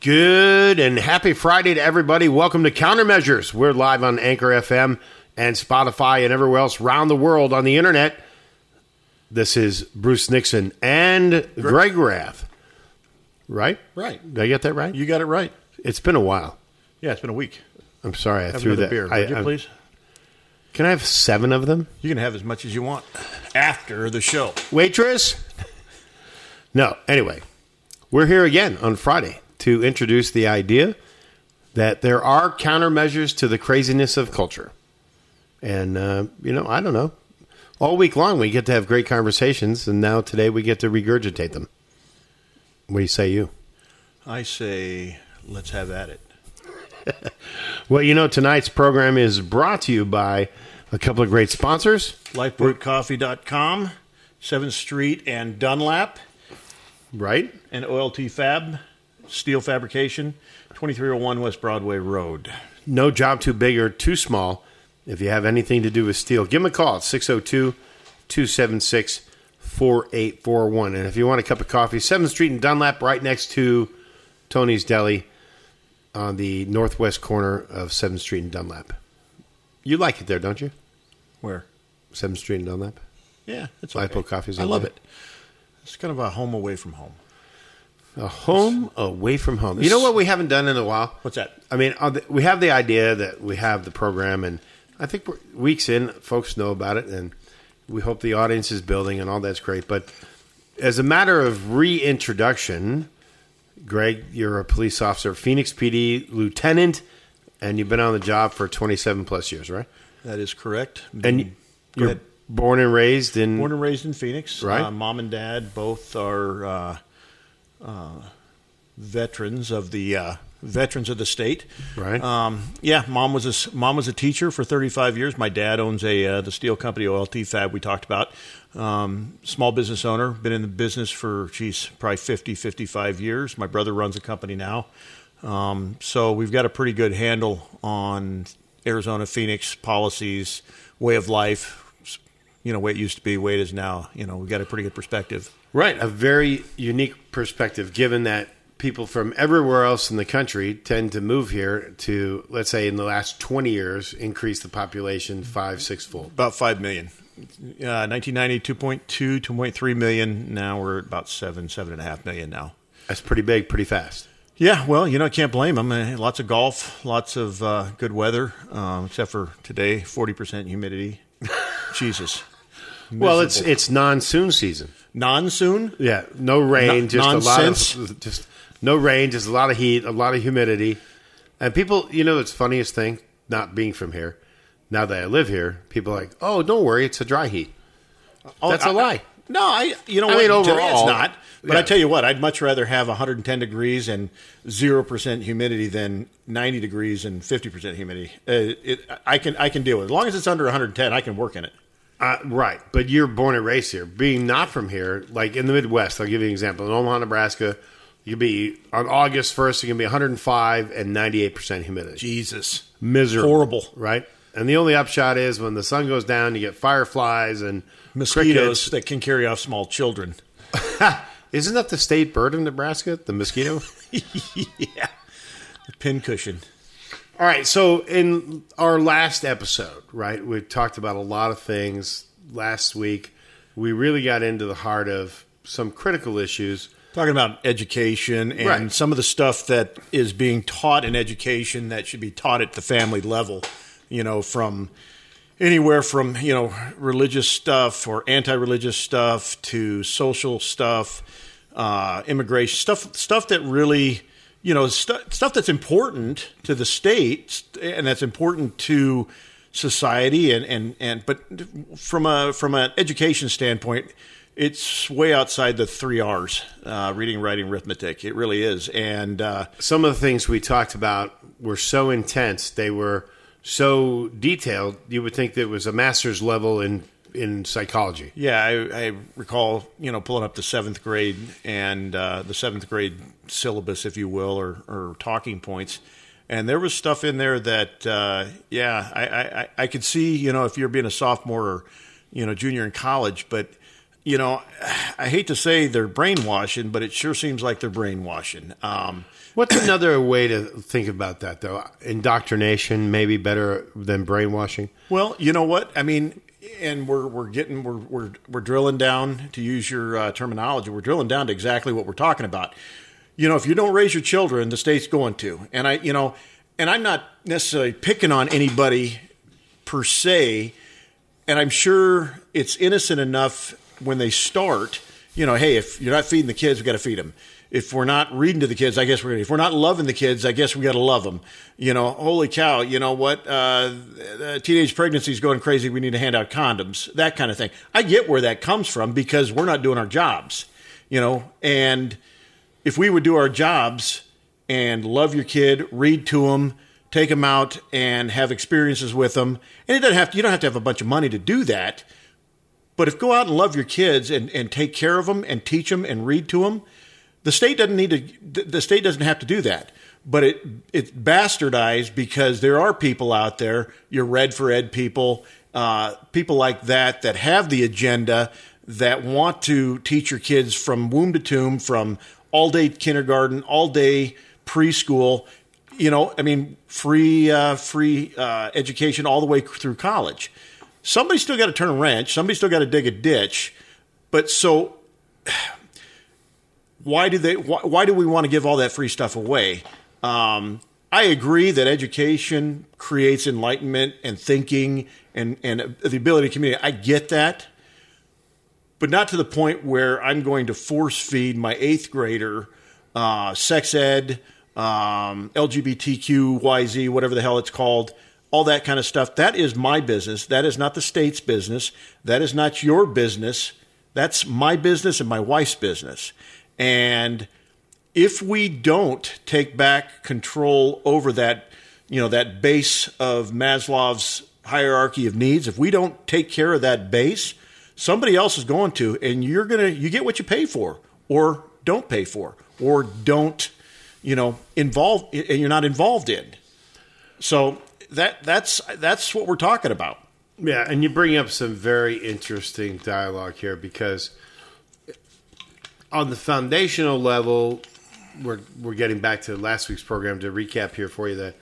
Good and happy Friday to everybody. Welcome to Countermeasures. We're live on Anchor FM and Spotify and everywhere else around the world on the internet. This is Bruce Nixon and Greg Rath. Right? Right. Did I get that right? You got it right. It's been a while. Yeah, it's been a week. I'm sorry I Have threw another that. beer, I- would you, I- please? Can I have seven of them? You can have as much as you want after the show. Waitress? No. Anyway, we're here again on Friday to introduce the idea that there are countermeasures to the craziness of culture. And, uh, you know, I don't know. All week long, we get to have great conversations, and now today we get to regurgitate them. What do you say, you? I say, let's have at it. Well, you know, tonight's program is brought to you by a couple of great sponsors. Lifeboatcoffee.com, 7th Street and Dunlap, Right? and OLT Fab, Steel Fabrication, 2301 West Broadway Road. No job too big or too small. If you have anything to do with steel, give them a call at 602 276 4841. And if you want a cup of coffee, 7th Street in Dunlap, right next to Tony's Deli on the northwest corner of 7th Street in Dunlap. You like it there, don't you? Where? 7th Street in Dunlap? Yeah, it's Lipo okay. Coffee's I love love. it. It's kind of a home away from home. A home away from home. You know what we haven't done in a while? What's that? I mean, uh, we have the idea that we have the program, and I think we're weeks in, folks know about it, and we hope the audience is building, and all that's great. But as a matter of reintroduction, Greg, you're a police officer, Phoenix PD lieutenant, and you've been on the job for 27 plus years, right? That is correct. And you're born and raised in Born and raised in Phoenix. Right. Uh, mom and dad both are uh, uh, veterans of the uh, veterans of the state. Right. Um, yeah, mom was a mom was a teacher for 35 years. My dad owns a uh, the steel company OLT Fab we talked about. Um, small business owner, been in the business for geez, probably 50, 55 years. My brother runs a company now. Um, so we've got a pretty good handle on Arizona Phoenix policies, way of life, you know, way it used to be, way it is now. You know, we've got a pretty good perspective. Right, a very unique perspective given that people from everywhere else in the country tend to move here to, let's say, in the last 20 years, increase the population five, six fold. About 5 million. Uh, 1990, 2.2, 2.3 million. Now we're at about 7, 7.5 million now. That's pretty big, pretty fast. Yeah, well, you know, I can't blame them. Uh, lots of golf, lots of uh, good weather, um, except for today, 40% humidity. Jesus. Well, it's it's non-soon season. Non-soon. Yeah, no rain, just nonsense. a lot of just no rain, just a lot of heat, a lot of humidity, and people. You know, it's funniest thing not being from here. Now that I live here, people are like, oh, don't worry, it's a dry heat. Oh, That's a a lie. No, I you know I what? mean, Today overall- it's not. But Yeah. I tell you what, I'd much rather have 110 degrees and zero percent humidity than 90 degrees and 50 percent humidity. Uh, it, I can I can deal with it. As long as it's under 110, I can work in it. Uh, right, but you're born and raised here. Being not from here, like in the Midwest, I'll give you an example. In Omaha, Nebraska, you could be on August 1st, it can be 105 and 98% humidity. Jesus, Miserable. horrible. Right? And the only upshot is when the sun goes down, you get fireflies and mosquitoes crickets. that can carry off small children. Isn't that the state bird of Nebraska, the mosquito? yeah, the pincushion. All right, so in our last episode, right, we talked about a lot of things last week. We really got into the heart of some critical issues. Talking about education and Right. some of the stuff that is being taught in education that should be taught at the family level, you know, from anywhere from, you know, religious stuff or anti religious stuff to social stuff, uh, immigration stuff, stuff that really, you know, stu- stuff that's important to the state and that's important to society and, and, and but from a from an education standpoint it's way outside the three R's: uh, reading, writing, arithmetic. It really is, and uh, Some of the things we talked about were so intense, they were so detailed, you would think that it was a master's level in in psychology. yeah, I, I recall you know pulling up the seventh grade and uh, the seventh grade syllabus, if you will, or, or talking points. And there was stuff in there that, uh, yeah, I, I, I- could see, you know, if you're being a sophomore or, you know, junior in college, but you know, I hate to say they're brainwashing, but it sure seems like they're brainwashing. Um, What's another way to think about that, though? Indoctrination, maybe better than brainwashing. well, you know what? I mean, and we're we're getting we're we're we're drilling down to use your uh, terminology. We're drilling down to exactly what we're talking about. You know, if you don't raise your children, the state's going to. And I, you know, and I'm not necessarily picking on anybody per se, and I'm sure it's innocent enough when they start. You know, hey, if you're not feeding the kids, we got to feed them. If we're not reading to the kids, I guess we're. If we're not loving the kids, I guess we got to love them. You know, holy cow! You know what? Uh, teenage pregnancy is going crazy. We need to hand out condoms. That kind of thing. I get where that comes from because we're not doing our jobs. You know, and if we would do our jobs and love your kid, read to them, take them out and have experiences with them, and it doesn't have to, you don't have to have a bunch of money to do that. But if go out and love your kids and, and take care of them and teach them and read to them, the state doesn't need to. The state doesn't have to do that. But it it's bastardized because there are people out there, your red for ed people, uh, people like that that have the agenda that want to teach your kids from womb to tomb, from all day kindergarten, all day preschool. You know, I mean, free uh, free uh, education all the way through college. Somebody's still got to turn a wrench. Somebody's still got to dig a ditch. But so why do they why, why do we want to give all that free stuff away? Um, i agree that education creates enlightenment and thinking and, and the ability to communicate. I get that. But not to the point where i'm going to force feed my eighth grader uh, sex ed um, lgbtqyz whatever the hell it's called all that kind of stuff. That is my business. That is not the state's business. That is not your business. That's my business and my wife's business and if we don't take back control over that, you know, that base of Maslow's hierarchy of needs, if we don't take care of that base, somebody else is going to, and you're going to, you get what you pay for or don't pay for or don't, you know, involve, and you're not involved in. So that, that's, that's what we're talking about. Yeah, and you bring up some very interesting dialogue here because on the foundational level, we're we're getting back to last week's program to recap here for you that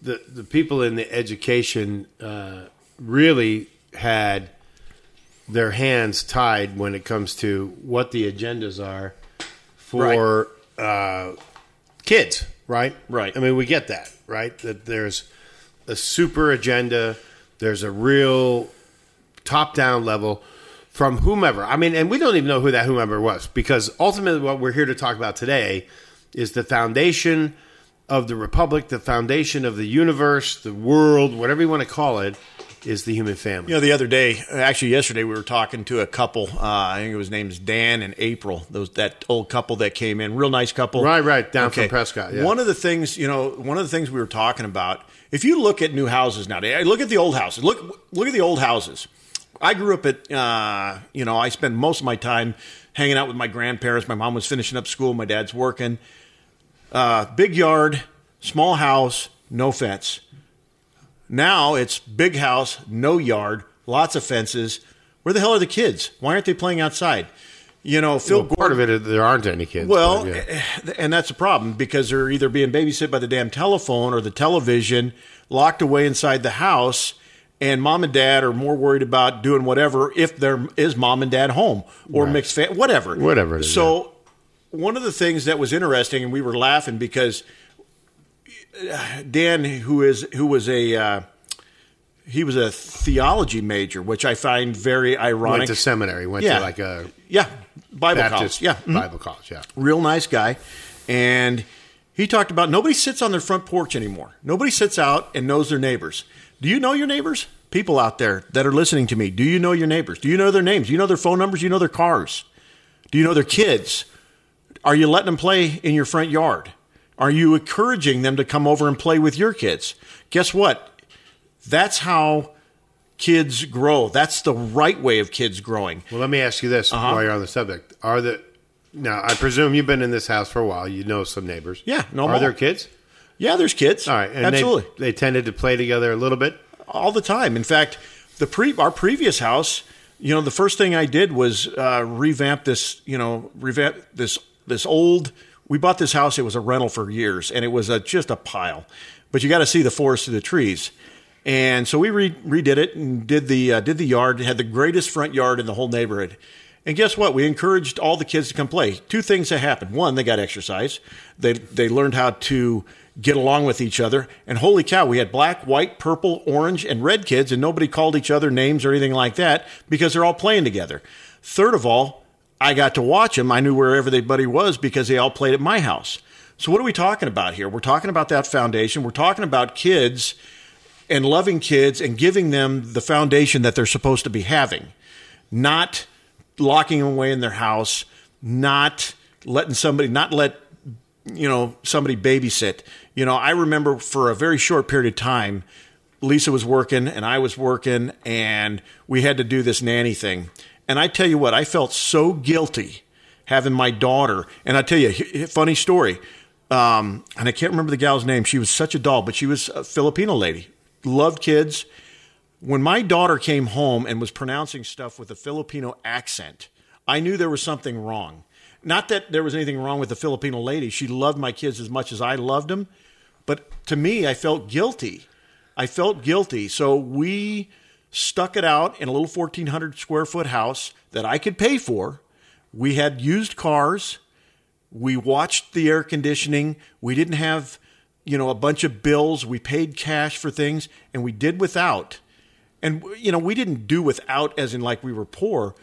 the the people in the education uh, really had their hands tied when it comes to what the agendas are for uh, kids, right? Right. I mean, we get that, right? That there's a super agenda. There's a real top down level from whomever. I mean, and we don't even know who that whomever was because ultimately what we're here to talk about today is the foundation of the republic, the foundation of the universe, the world, whatever you want to call it, is the human family. You know, the other day, actually yesterday, we were talking to a couple. Uh, I think it was named Dan and April. Those that old couple that came in, real nice couple. Right, right, down from Prescott. Yeah. One of the things, you know, one of the things we were talking about. If you look at new houses nowadays, look at the old houses. Look, look at the old houses. I grew up at, uh, you know, I spent most of my time hanging out with my grandparents. My mom was finishing up school. My dad's working. Uh, big yard, small house, no fence. Now it's big house, no yard, lots of fences. Where the hell are the kids? Why aren't they playing outside? You know, Phil well, part of it is there aren't any kids. Well, yeah. Eh, and that's a problem because they're either being babysit by the damn telephone or the television, locked away inside the house, and mom and dad are more worried about doing whatever if there is mom and dad home or right. mixed family, whatever. Whatever. Is, so, yeah. one of the things that was interesting, and we were laughing because Dan, who is who was a uh, he was a theology major, which I find very ironic. Went to seminary. Went yeah. to like a yeah Bible Baptist college. Yeah, mm-hmm. Bible college. Yeah, real nice guy, and he talked about nobody sits on their front porch anymore. Nobody sits out and knows their neighbors. Do you know your neighbors? People out there that are listening to me, do you know your neighbors? Do you know their names? Do you know their phone numbers? Do you know their cars? Do you know their kids? Are you letting them play in your front yard? Are you encouraging them to come over and play with your kids? Guess what? That's how kids grow. That's the right way of kids growing. Well, let me ask you this uh-huh. while you're on the subject: Are the now? I presume you've been in this house for a while. You know some neighbors. Yeah, no. Are there kids? Yeah, there's kids. All right, and absolutely. They, they tended to play together a little bit all the time. In fact, the pre our previous house, you know, the first thing I did was uh, revamp this, you know, revamp this this old. We bought this house. It was a rental for years, and it was a, just a pile. But you got to see the forest through the trees. And so we re- redid it and did the uh, did the yard. It had the greatest front yard in the whole neighborhood. And guess what? We encouraged all the kids to come play. Two things that happened. One, they got exercise. They they learned how to get along with each other. And holy cow, we had black, white, purple, orange, and red kids, and nobody called each other names or anything like that because they're all playing together. Third of all, I got to watch them. I knew where everybody was because they all played at my house. So what are we talking about here? We're talking about that foundation. We're talking about kids and loving kids and giving them the foundation that they're supposed to be having, not locking them away in their house, not letting somebody, not let you know somebody babysit. You know, I remember for a very short period of time, Lisa was working and I was working, and we had to do this nanny thing. And I tell you what, I felt so guilty having my daughter. And I tell you, funny story. Um, and I can't remember the gal's name. She was such a doll, but she was a Filipino lady, loved kids. When my daughter came home and was pronouncing stuff with a Filipino accent, I knew there was something wrong. Not that there was anything wrong with the Filipino lady. She loved my kids as much as I loved them. But to me, I felt guilty. I felt guilty. So we stuck it out in a little 1,400 square foot house that I could pay for. We had used cars. We watched the air conditioning. We didn't have, you know, a bunch of bills. We paid cash for things and we did without. And, you know, we didn't do without as in like we were poor,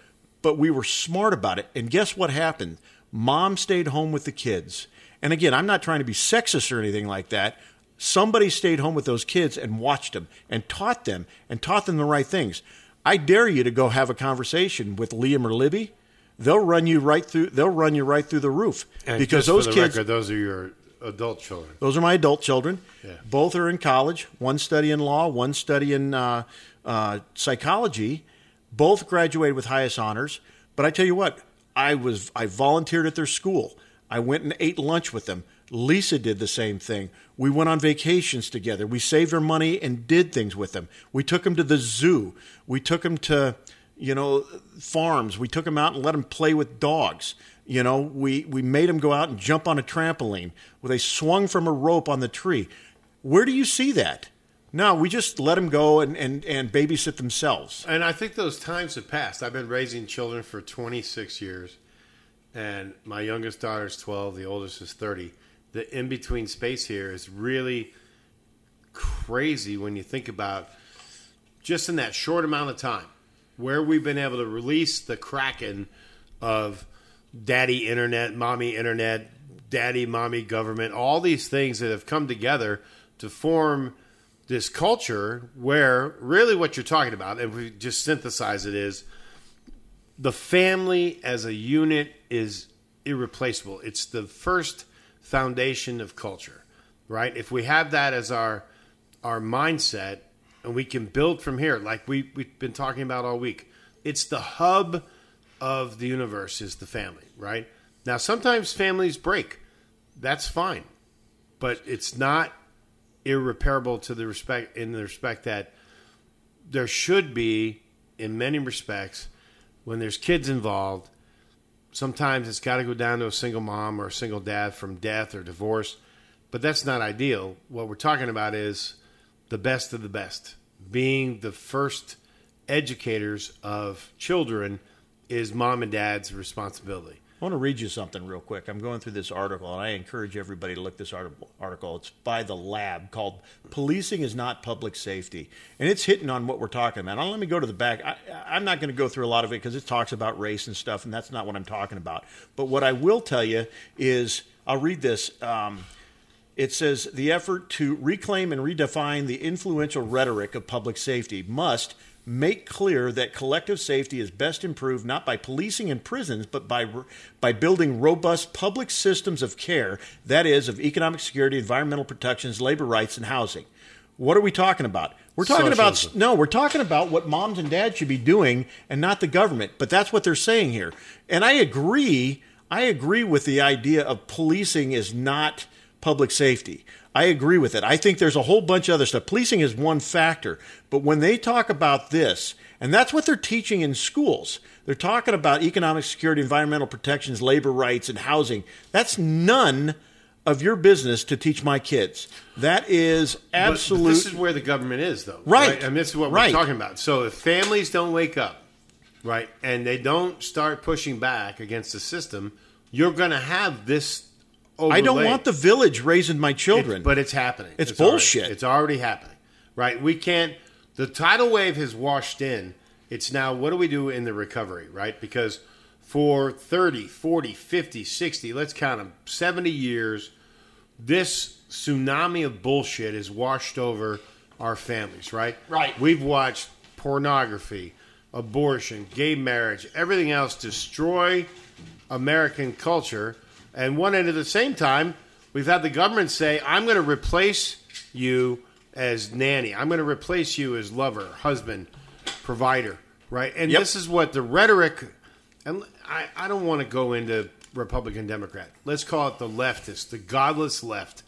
but we were smart about it. And guess what happened? Mom stayed home with the kids. And again, I'm not trying to be sexist or anything like that. Somebody stayed home with those kids and watched them and taught them and taught them the right things. I dare you to go have a conversation with Liam or Libby. They'll run you right through. They'll run you right through the roof And because just those kids. record, those are your adult children. Those are my adult children. Yeah. Both are in college. One studying law, one studying uh, uh, psychology. Both graduated with highest honors. But I tell you what, I was I volunteered at their school. I went and ate lunch with them. Lisa did the same thing. We went on vacations together. We saved our money and did things with them. We took them to the zoo. We took them to, you know, farms. We took them out and let them play with dogs. You know, we, we made them go out and jump on a trampoline where they swung from a rope on the tree. Where do you see that? No, we just let them go and, and, and babysit themselves. And I think those times have passed. I've been raising children for 26 years, and my youngest daughter is 12, the oldest is 30. The in between space here is really crazy when you think about just in that short amount of time where we've been able to release the kraken of daddy internet, mommy internet, daddy, mommy government, all these things that have come together to form this culture where really what you're talking about, and we just synthesize it, is the family as a unit is irreplaceable. It's the first foundation of culture, right? If we have that as our our mindset and we can build from here, like we, we've been talking about all week, it's the hub of the universe is the family, right? Now sometimes families break. That's fine. But it's not irreparable to the respect in the respect that there should be in many respects when there's kids involved sometimes it's got to go down to a single mom or a single dad from death or divorce but that's not ideal. What we're talking about is the best of the best. Being the first educators of children is mom and dad's responsibility I want to read you something real quick. I'm going through this article, and I encourage everybody to look this article. It's by the lab called "Policing is Not Public Safety," and it's hitting on what we're talking about. Now, let me go to the back. I, I'm not going to go through a lot of it because it talks about race and stuff, and that's not what I'm talking about. But what I will tell you is, I'll read this. Um, it says the effort to reclaim and redefine the influential rhetoric of public safety must make clear that collective safety is best improved not by policing in prisons, but by by building robust public systems of care, that is, of economic security, environmental protections, labor rights, and housing. What are we talking about? We're talking Socialism. about no, we're talking about what moms and dads should be doing and not the government. But that's what they're saying here. And I agree, I agree with the idea of policing is not public safety. I agree with it. I think there's a whole bunch of other stuff. Policing is one factor, but when they talk about this, and that's what they're teaching in schools, they're talking about economic security, environmental protections, labor rights, and housing. That's none of your business to teach my kids. That is absolute. But this is where the government is, though. Right. And this is what Right. we're talking about. So if families don't wake up, right, and they don't start pushing back against the system, you're going to have this. I don't want the village raising my It- children. but it's happening. It's already- bullshit. it's already happening, right? We can't. The tidal wave has washed in. It's now what do we do in the recovery, right? Because for 30, 40, 50, 60, let's count them, 70 years, this tsunami of bullshit has washed over our families, right? Right. We've watched pornography, abortion, gay marriage, everything else destroy American culture. And one end at the same time, we've had the government say, I'm going to replace you as nanny. I'm going to replace you as lover, husband, provider, right? And Yep. this is what the rhetoric, and I, I don't want to go into Republican Democrat. Let's call it the leftist, the godless left.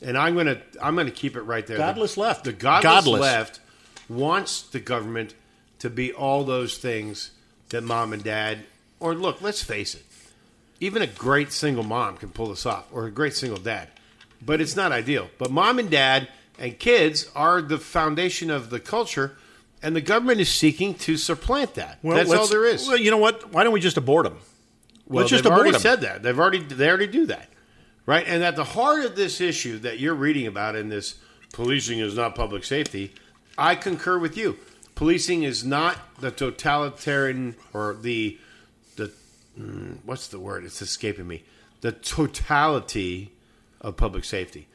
And I'm going to I'm going to keep it right there. Godless the, left. The godless, Godless. left wants the government to be all those things that mom and dad or look, let's face it. Even a great single mom can pull this off or a great single dad. But it's not ideal. But mom and dad and kids are the foundation of the culture and the government is seeking to supplant that. That's all there is. Well, you know what? Why don't we just abort them? Well, let's just they've abort already them. said that. They've already they already do that, right? And at the heart of this issue that you're reading about in this policing is not public safety, I concur with you. Policing is not the totalitarian or the mm, what's the word? It's escaping me. The totality of public safety.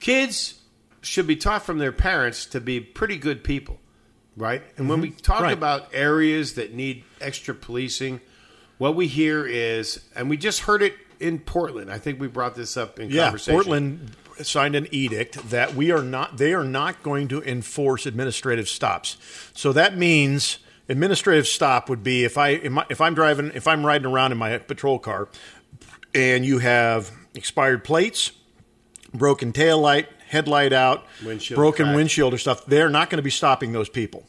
Kids should be taught from their parents to be pretty good people, right? And when we talk Mm-hmm. Right. about areas that need extra policing, what we hear is, and we just heard it in Portland. I think we brought this up in Yeah, conversation. Portland signed an edict that we are not they are not going to enforce administrative stops. So that means administrative stop would be if I if I'm driving if I'm riding around in my patrol car and you have expired plates, broken tail light, headlight out, Windshield broken cracked. windshield or stuff, they're not going to be stopping those people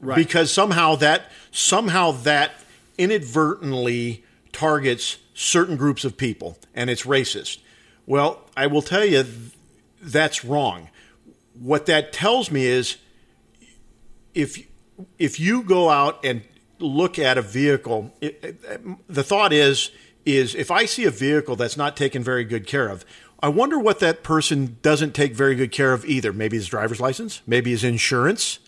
right? because somehow that somehow that inadvertently targets certain groups of people and it's racist. Well, I will tell you that's wrong. What that tells me is if if you go out and look at a vehicle, it, it- the thought is is if I see a vehicle that's not taken very good care of, I wonder what that person doesn't take very good care of either. Maybe his driver's license, maybe his insurance,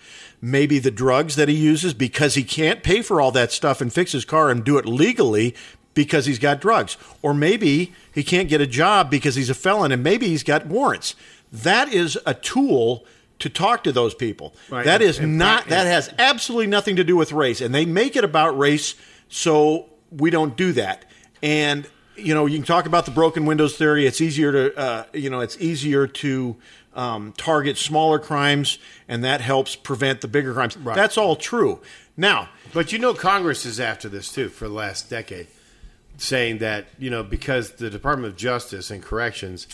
maybe the drugs that he uses because he can't pay for all that stuff and fix his car and do it legally because he's got drugs. Or maybe he can't get a job because he's a felon and maybe he's got warrants. That is a tool to talk to those people. Right. That is And- not and- that has absolutely nothing to do with race and they make it about race so we don't do that. And you know, you can talk about the broken windows theory. It's easier to, uh, you know, it's easier to um, target smaller crimes, and that helps prevent the bigger crimes. That's all true. Now, But you know, Congress is after this too for the last decade, saying that you know because the Department of Justice and Corrections,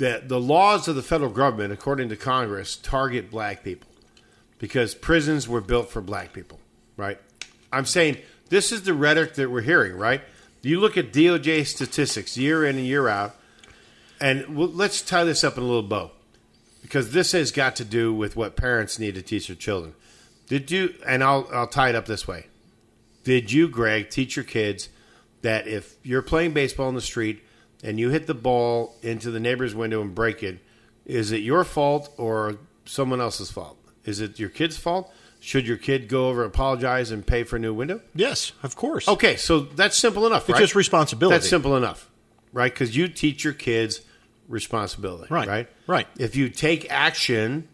that the laws of the federal government, according to Congress, target black people because prisons were built for black people, right? I'm saying this is the rhetoric that we're hearing, right? You look at DOJ statistics year in and year out, and well, let's tie this up in a little bow because this has got to do with what parents need to teach their children. Did you? And I'll I'll tie it up this way. Did you, Greg, teach your kids that if you're playing baseball in the street and you hit the ball into the neighbor's window and break it, is it your fault or someone else's fault? Is it your kid's fault? Should your kid go over, apologize, and pay for a new window? yes, of course. Okay, so that's simple enough. It's right? just responsibility. That's simple enough, right? Because you teach your kids responsibility, Right, Right. right. If you take action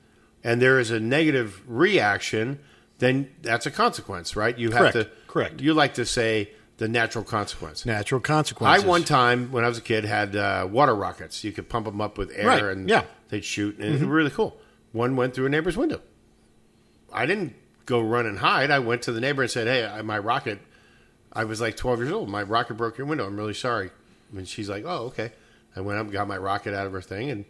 and there is a negative reaction, then that's a consequence, right? You have Correct, to correct. You like to say the natural consequence. Natural consequences. I one time when I was a kid had uh, water rockets. You could pump them up with air Right, and yeah. Mm-hmm. they'd shoot, and it was really cool. One went through a neighbor's window. I didn't go run and hide. I went to the neighbor and said, "Hey, my rocket." I was like 12 years old. My rocket broke your window. I'm really sorry. And she's like, "Oh, okay." I went up, got my rocket out of her thing, and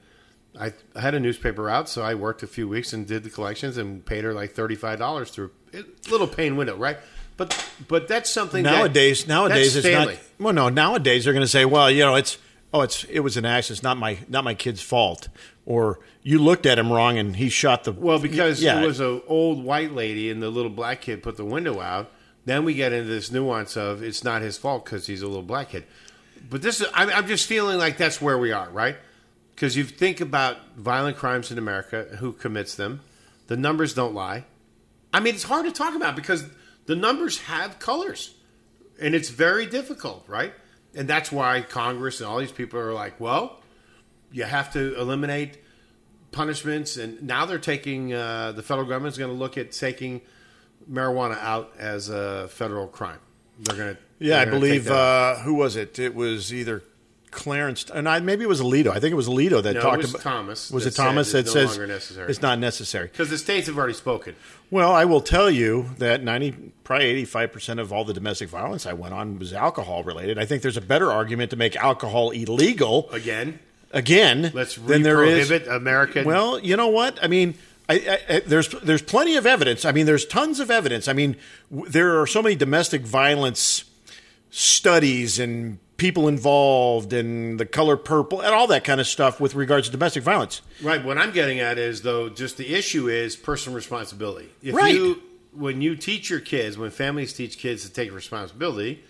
I, I had a newspaper out, so I worked a few weeks and did the collections and paid her like thirty five dollars through a little pane window, right? But but that's something that- nowadays nowadays that's it's not well no nowadays they're going to say well you know it's oh it's it was an accident it's not my not my kid's fault or you looked at him wrong and he shot the Well, because yeah it was an old white lady and the little black kid put the window out. Then we get into this nuance of it's not his fault because he's a little black kid. But this is, I'm, I'm just feeling like that's where we are, right? Because you think about violent crimes in America, who commits them, the numbers don't lie. I mean, it's hard to talk about because the numbers have colors, and it's very difficult, right? And that's why Congress and all these people are like, well, you have to eliminate punishments, and now they're taking uh, the federal government's going to look at taking marijuana out as a federal crime. They're going to yeah I believe uh, who was it it was either Clarence and I maybe it was Alito I think it was Alito that No, it talked was about Thomas was it Thomas that no says longer necessary. it's not necessary because the states have already spoken. Well, I will tell you that 90, probably 85% of all the domestic violence I went on was alcohol related. I think there's a better argument to make alcohol illegal Again, again let's than there is. American. Well, you know what? I mean, I, I, there's there's plenty of evidence. I mean, there's tons of evidence. I mean, w- there are so many domestic violence studies and people involved and the color purple and all that kind of stuff with regards to domestic violence. Right. What I'm getting at is though, just the issue is personal responsibility. If Right. you when you teach your kids, when families teach kids to take responsibility,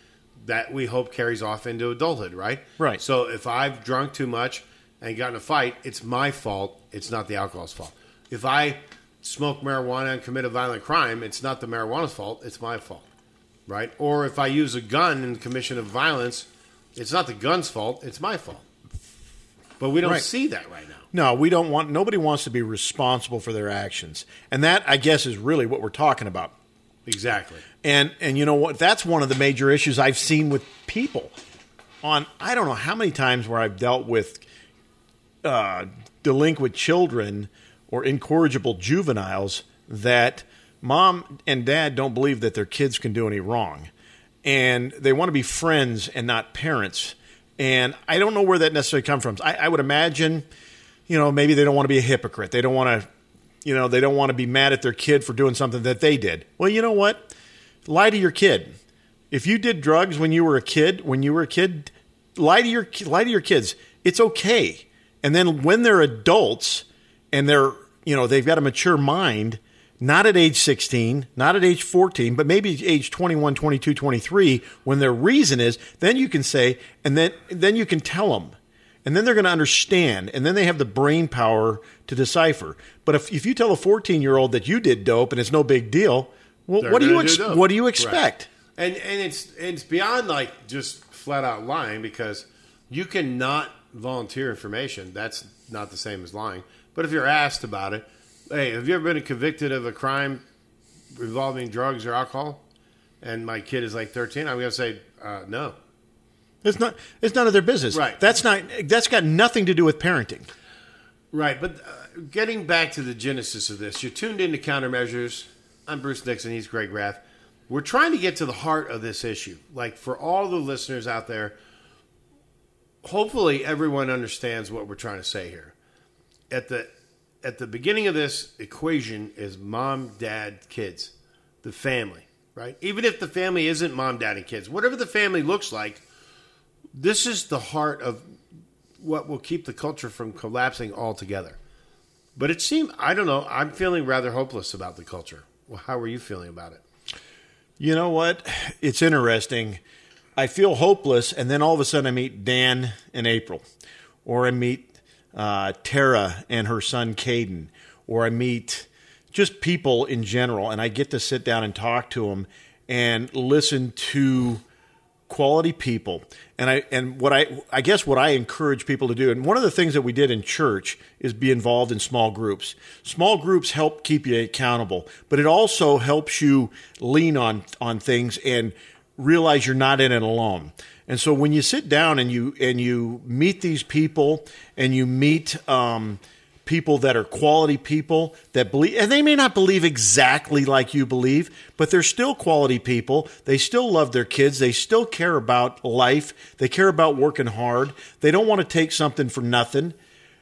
that we hope carries off into adulthood, right? Right. So if I've drunk too much and got in a fight, it's my fault. It's not the alcohol's fault. If I smoke marijuana and commit a violent crime, it's not the marijuana's fault. It's my fault, right? Or if I use a gun in the commission of violence, it's not the gun's fault. It's my fault. But we don't Right. see that right now. No, we don't want. Nobody wants to be responsible for their actions, and that I guess is really what we're talking about. Exactly. And and you know what? That's one of the major issues I've seen with people. On I don't know how many times where I've dealt with uh, delinquent children or incorrigible juveniles that mom and dad don't believe that their kids can do any wrong, and they want to be friends and not parents. And I don't know where that necessarily comes from. I, I would imagine, you know, maybe they don't want to be a hypocrite. They don't want to you know, they don't want to be mad at their kid for doing something that they did. Well, you know what? Lie to your kid. If you did drugs when you were a kid, when you were a kid, lie to your lie to your kids. It's okay. And then when they're adults and they're, you know, they've got a mature mind, not at age 16, not at age 14, but maybe age 21, 22, 23, when their reason is, then you can say and then then you can tell them and then they're going to understand and then they have the brain power to decipher but if, if you tell a 14 year old that you did dope and it's no big deal well what do you ex- dope. what do you Right. expect And and it's it's beyond like just flat out lying because you cannot volunteer information. That's not the same as lying. But if you're asked about it, hey, have you ever been convicted of a crime involving drugs or alcohol? And my kid is like 13. I'm going to say uh, no. it's not it's none of their business Right. that's not that's got nothing to do with parenting Right, but uh, getting back to the genesis of this, you're tuned into Countermeasures. I'm Bruce Dixon. He's Greg Rath. We're trying to get to the heart of this issue. Like for all the listeners out there, hopefully everyone understands what we're trying to say here. At the at the beginning of this equation is mom, dad, kids, the family, right? Even if the family isn't mom, dad, and kids, whatever the family looks like, this is the heart of what will keep the culture from collapsing altogether. But it seemed, I don't know, I'm feeling rather hopeless about the culture. Well, how are you feeling about it? you know what it's interesting i feel hopeless and then all of a sudden i meet dan in april or i meet uh, tara and her son caden or i meet just people in general and i get to sit down and talk to them and listen to quality people. And i and what i i guess what i encourage people to do and one of the things that we did in church is be involved in small groups. Small groups help keep you accountable but it also helps you lean on on things and realize you're not in it alone and so when you sit down and you and you meet these people and you meet um, people that are quality people that believe and they may not believe exactly like you believe but they're still quality people they still love their kids they still care about life they care about working hard they don't want to take something for nothing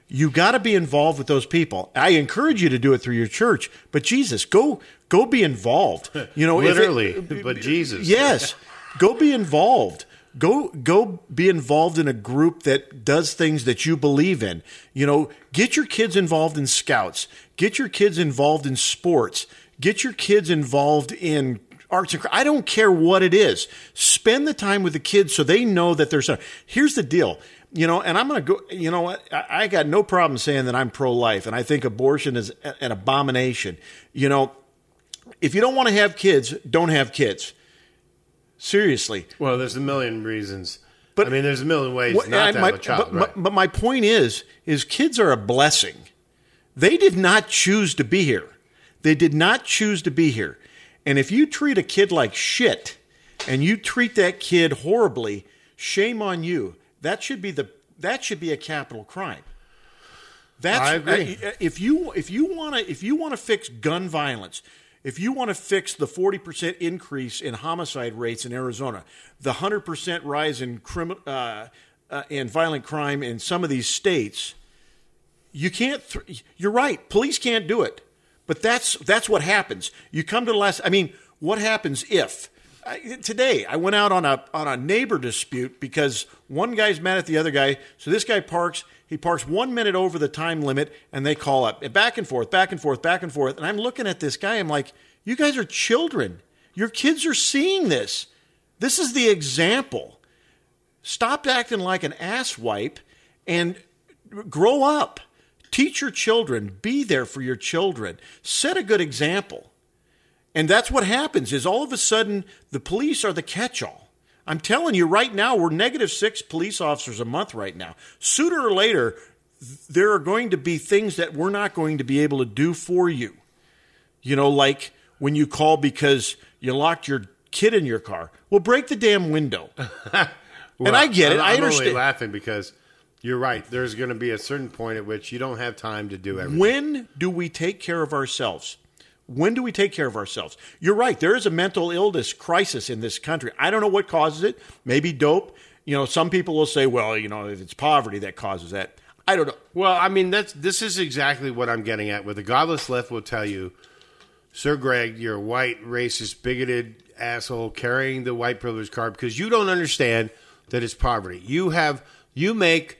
You got to be involved with those people. I encourage you to do it through your church, but Jesus, go go be involved. You know, if it- Literally, but Jesus. Yes, go be involved. Go go be involved in a group that does things that you believe in. You know, get your kids involved in scouts. Get your kids involved in sports. Get your kids involved in arts and cra- I don't care what it is. Spend the time with the kids so they know that there's a. Here's the deal. You know, and I'm going to go. You know what? I, I got no problem saying that I'm pro-life, and I think abortion is an abomination. You know, if you don't want to have kids, don't have kids. Seriously. Well, there's a million reasons. But- I mean, there's a million ways What- not to my- have a child. but, right? but, my point is, is kids are a blessing. They did not choose to be here. They did not choose to be here. And if you treat a kid like shit and you treat that kid horribly, shame on you. That should be the that should be a capital crime. That's I agree. If you if you want to if you want to fix gun violence, if you want to fix the 40% increase in homicide rates in Arizona, the 100% rise in crimi- uh, uh, in violent crime in some of these states, you can't th- you're right, police can't do it. But that's that's what happens. You come to the last I mean, what happens if I, today I went out on a on a neighbor dispute because one guy's mad at the other guy. So this guy parks. He parks one minute over the time limit, and they call up back and forth, back and forth, back and forth. And I'm looking at this guy. I'm like, you guys are children. Your kids are seeing this. This is the example. Stop acting like an asswipe and grow up. Teach your children. Be there for your children. Set a good example. And that's what happens is all of a sudden the police are the catch-all. I'm telling you right now, we're negative six police officers a month right now. Sooner or later, there are going to be things that we're not going to be able to do for you. You know, like when you call because you locked your kid in your car. Well, break the damn window. and I get it. I'm, I I'm only laughing because you're right. There's going to be a certain point at which you don't have time to do everything. When do we take care of ourselves? When do we take care of ourselves? You're right. There is a mental illness crisis in this country. I don't know what causes it. Maybe dope. You know, some people will say, well, you know, if it's poverty that causes that. I don't know. Well, I mean, that's this is exactly what I'm getting at. With the godless left will tell you, Sir Greg, you're a white, racist, bigoted asshole carrying the white privilege card because you don't understand that it's poverty. You have you make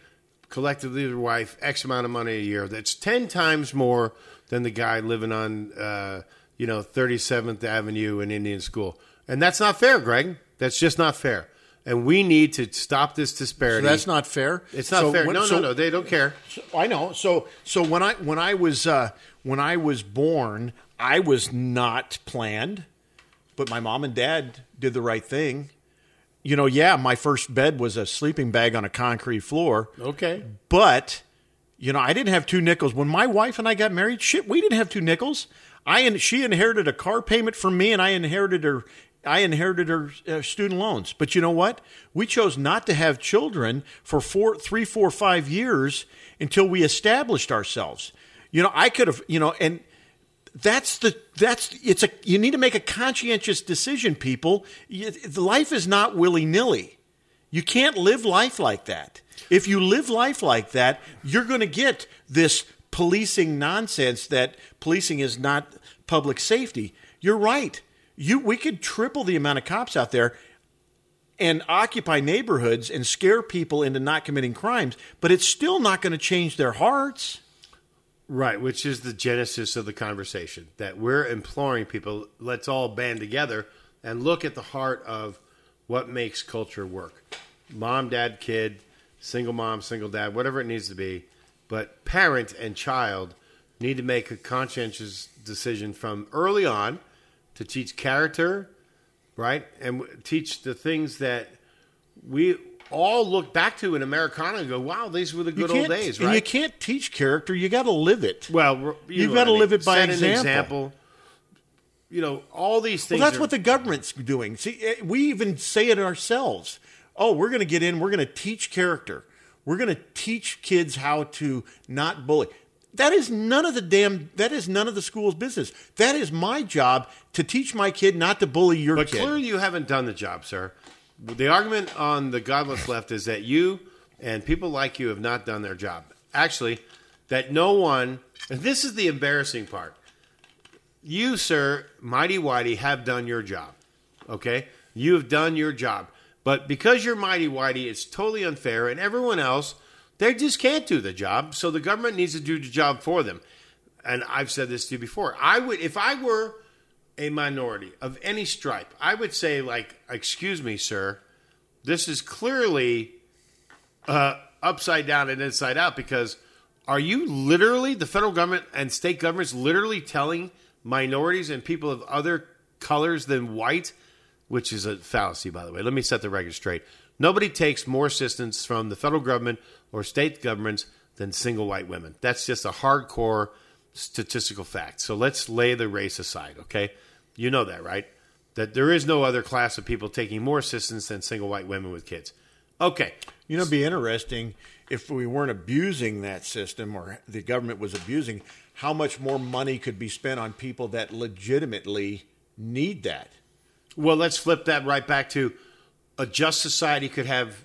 collectively your wife X amount of money a year. That's ten times more than the guy living on uh, you know 37th Avenue in Indian School, and that's not fair, Greg. That's just not fair. And we need to stop this disparity. That's not fair. It's not So fair. when- no, so- no, no. They don't care. I know. So so when I when I was uh, when I was born, I was not planned, but my mom and dad did the right thing. You know, yeah, my first bed was a sleeping bag on a concrete floor. Okay. But you know, I didn't have two nickels when my wife and I got married. Shit, we didn't have two nickels. I and she inherited a car payment from me, and I inherited her. I inherited her uh, student loans. But you know what? We chose not to have children for four, three, four, five years until we established ourselves. You know, I could have. You know, and that's the that's it's a you need to make a conscientious decision people You- life is not willy-nilly you can't live life like that if you live life like that you're going to get this policing nonsense that policing is not public safety. You're right. You we could triple the amount of cops out there and occupy neighborhoods and scare people into not committing crimes but it's still not going to change their hearts. Right, which is the genesis of the conversation that we're imploring people, let's all band together and look at the heart of what makes culture work. Mom, dad, kid, single mom, single dad, whatever it needs to be. But parent and child need to make a conscientious decision from early on to teach character, right? And teach the things that we all look back to in Americana and go, wow, these were the good old days, and you can't teach character you got to live it Well, you You've gotta live it by Set an example. example. You know, all these things. Well, that's are- what the government's doing. See, eh, we even say it ourselves. Oh, we're going to get in. We're going to teach character. We're going to teach kids how to not bully. That is none of the damn. That is none of the school's business. That is my job to teach my kid not to bully your But kid. clearly, you haven't done the job, sir. The argument on the godless left is that you and people like you have not done their job. actually, that no one, and this is the embarrassing part. You, sir, mighty whitey, have done your job. Okay? You have done your job. But because you're mighty whitey, it's totally unfair, and everyone else, they just can't do the job. So the government needs to do the job for them. And I've said this to you before. I would, if I were a minority of any stripe, I would say, like, excuse me, sir, this is clearly uh, upside down and inside out because are you literally, the federal government and state governments, literally telling minorities and people of other colors than white, which is a fallacy, by the way. Let me set the record straight. Nobody takes more assistance from the federal government or state governments than single white women. That's just a hardcore statistical fact. So let's lay the race aside, okay? You know that, right? That there is no other class of people taking more assistance than single white women with kids. Okay. You know, it'd be interesting if we weren't abusing that system or the government was abusing how much more money could be spent on people that legitimately need that. Well, let's flip that right back to a just society could have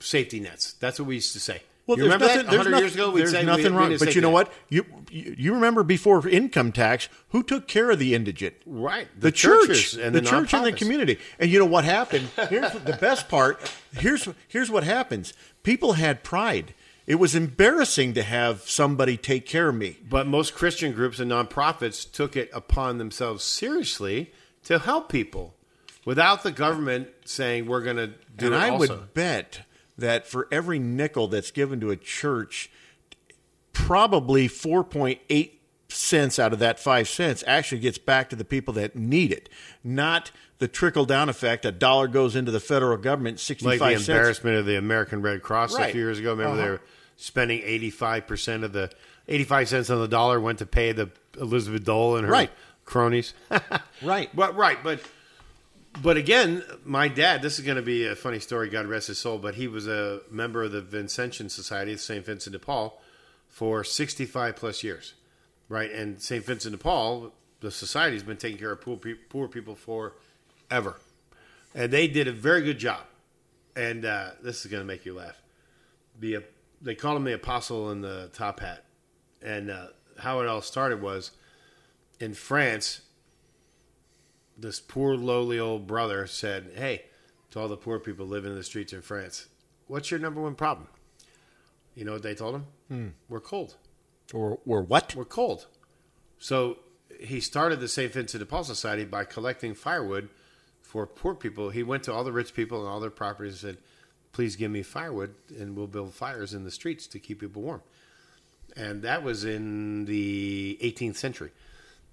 safety nets. That's what we used to say. Well, you there's remember nothing, that? there's 100 nothing, years ago, we'd there's say nothing we wrong. But you know net. what? You, you you remember before income tax, who took care of the indigent? Right. The, The church churches and the, the church and the community. And you know what happened? Here's the best part. Here's here's what happens. People had pride. It was embarrassing to have somebody take care of me. But most Christian groups and nonprofits took it upon themselves seriously to help people without the government saying we're going to do and it I also. would bet that for every nickel that's given to a church, probably 4.8 cents out of that 5 cents actually gets back to the people that need it, not the trickle down effect. A dollar goes into the federal government, 65 like the cents. embarrassment of the American Red Cross a few years ago. Remember they Uh-huh. were spending 85% of the 85 cents on the dollar went to pay the Elizabeth Dole and her Right. Cronies. Right. But right, but but again, my dad, this is going to be a funny story, God rest his soul, but he was a member of the Vincentian Society of St. Vincent de Paul for 65 plus years. Right? And St. Vincent de Paul, the society's been taking care of poor, pe- poor people forever. And they did a very good job. And uh, this is going to make you laugh. The, uh, they called him the apostle in the top hat. And uh, how it all started was in France, this poor lowly old brother said, "Hey, to all the poor people living in the streets in France, what's your number one problem?" You know what they told him? Hmm. We're cold. Or, or what? We're cold. So he started the St. Vincent de Paul Society by collecting firewood for poor people. He went to all the rich people and all their properties and said, "Please give me firewood, and we'll build fires in the streets to keep people warm." And that was in the 18th century.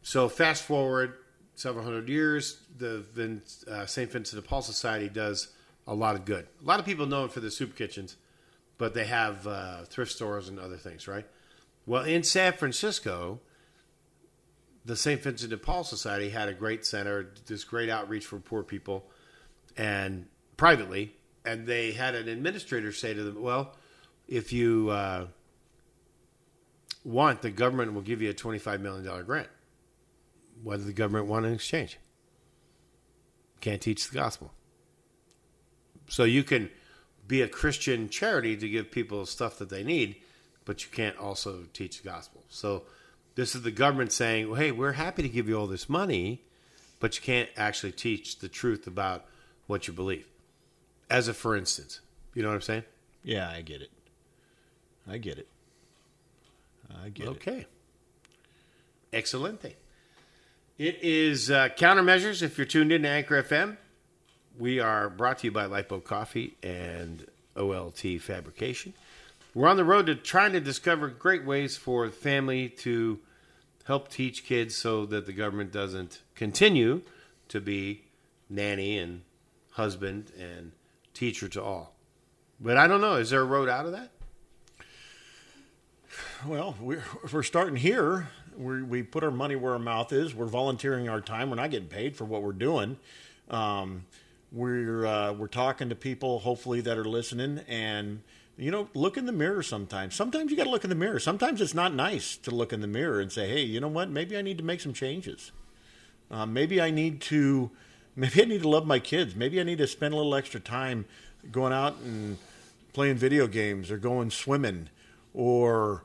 So fast forward several hundred years, the Vin, uh, St. Vincent de Paul Society does a lot of good. A lot of people know it for the soup kitchens, but they have uh, thrift stores and other things, right? Well, in San Francisco, the St. Vincent de Paul Society had a great center, this great outreach for poor people, and privately, and they had an administrator say to them, "Well, if you uh, want, the government will give you a twenty-five million dollar grant. What does the government want in exchange? Can't teach the gospel. So you can be a Christian charity to give people stuff that they need, but you can't also teach the gospel. So this is the government saying, well, "Hey, we're happy to give you all this money, but you can't actually teach the truth about what you believe." As a for instance, you know what I'm saying? Yeah, I get it. I get it. I get it. Okay. Excelente. It is uh, countermeasures. If you're tuned in to Anchor FM, we are brought to you by Lifeboat Coffee and OLT Fabrication. We're on the road to trying to discover great ways for family to help teach kids so that the government doesn't continue to be nanny and husband and teacher to all. But I don't know. Is there a road out of that? Well, we're, we're starting here. We we put our money where our mouth is. We're volunteering our time. We're not getting paid for what we're doing. Um, we're uh, we're talking to people, hopefully that are listening, and you know, look in the mirror. Sometimes, sometimes you got to look in the mirror. Sometimes it's not nice to look in the mirror and say, "Hey, you know what? Maybe I need to make some changes. Uh, maybe I need to, maybe I need to love my kids. Maybe I need to spend a little extra time going out and playing video games or going swimming or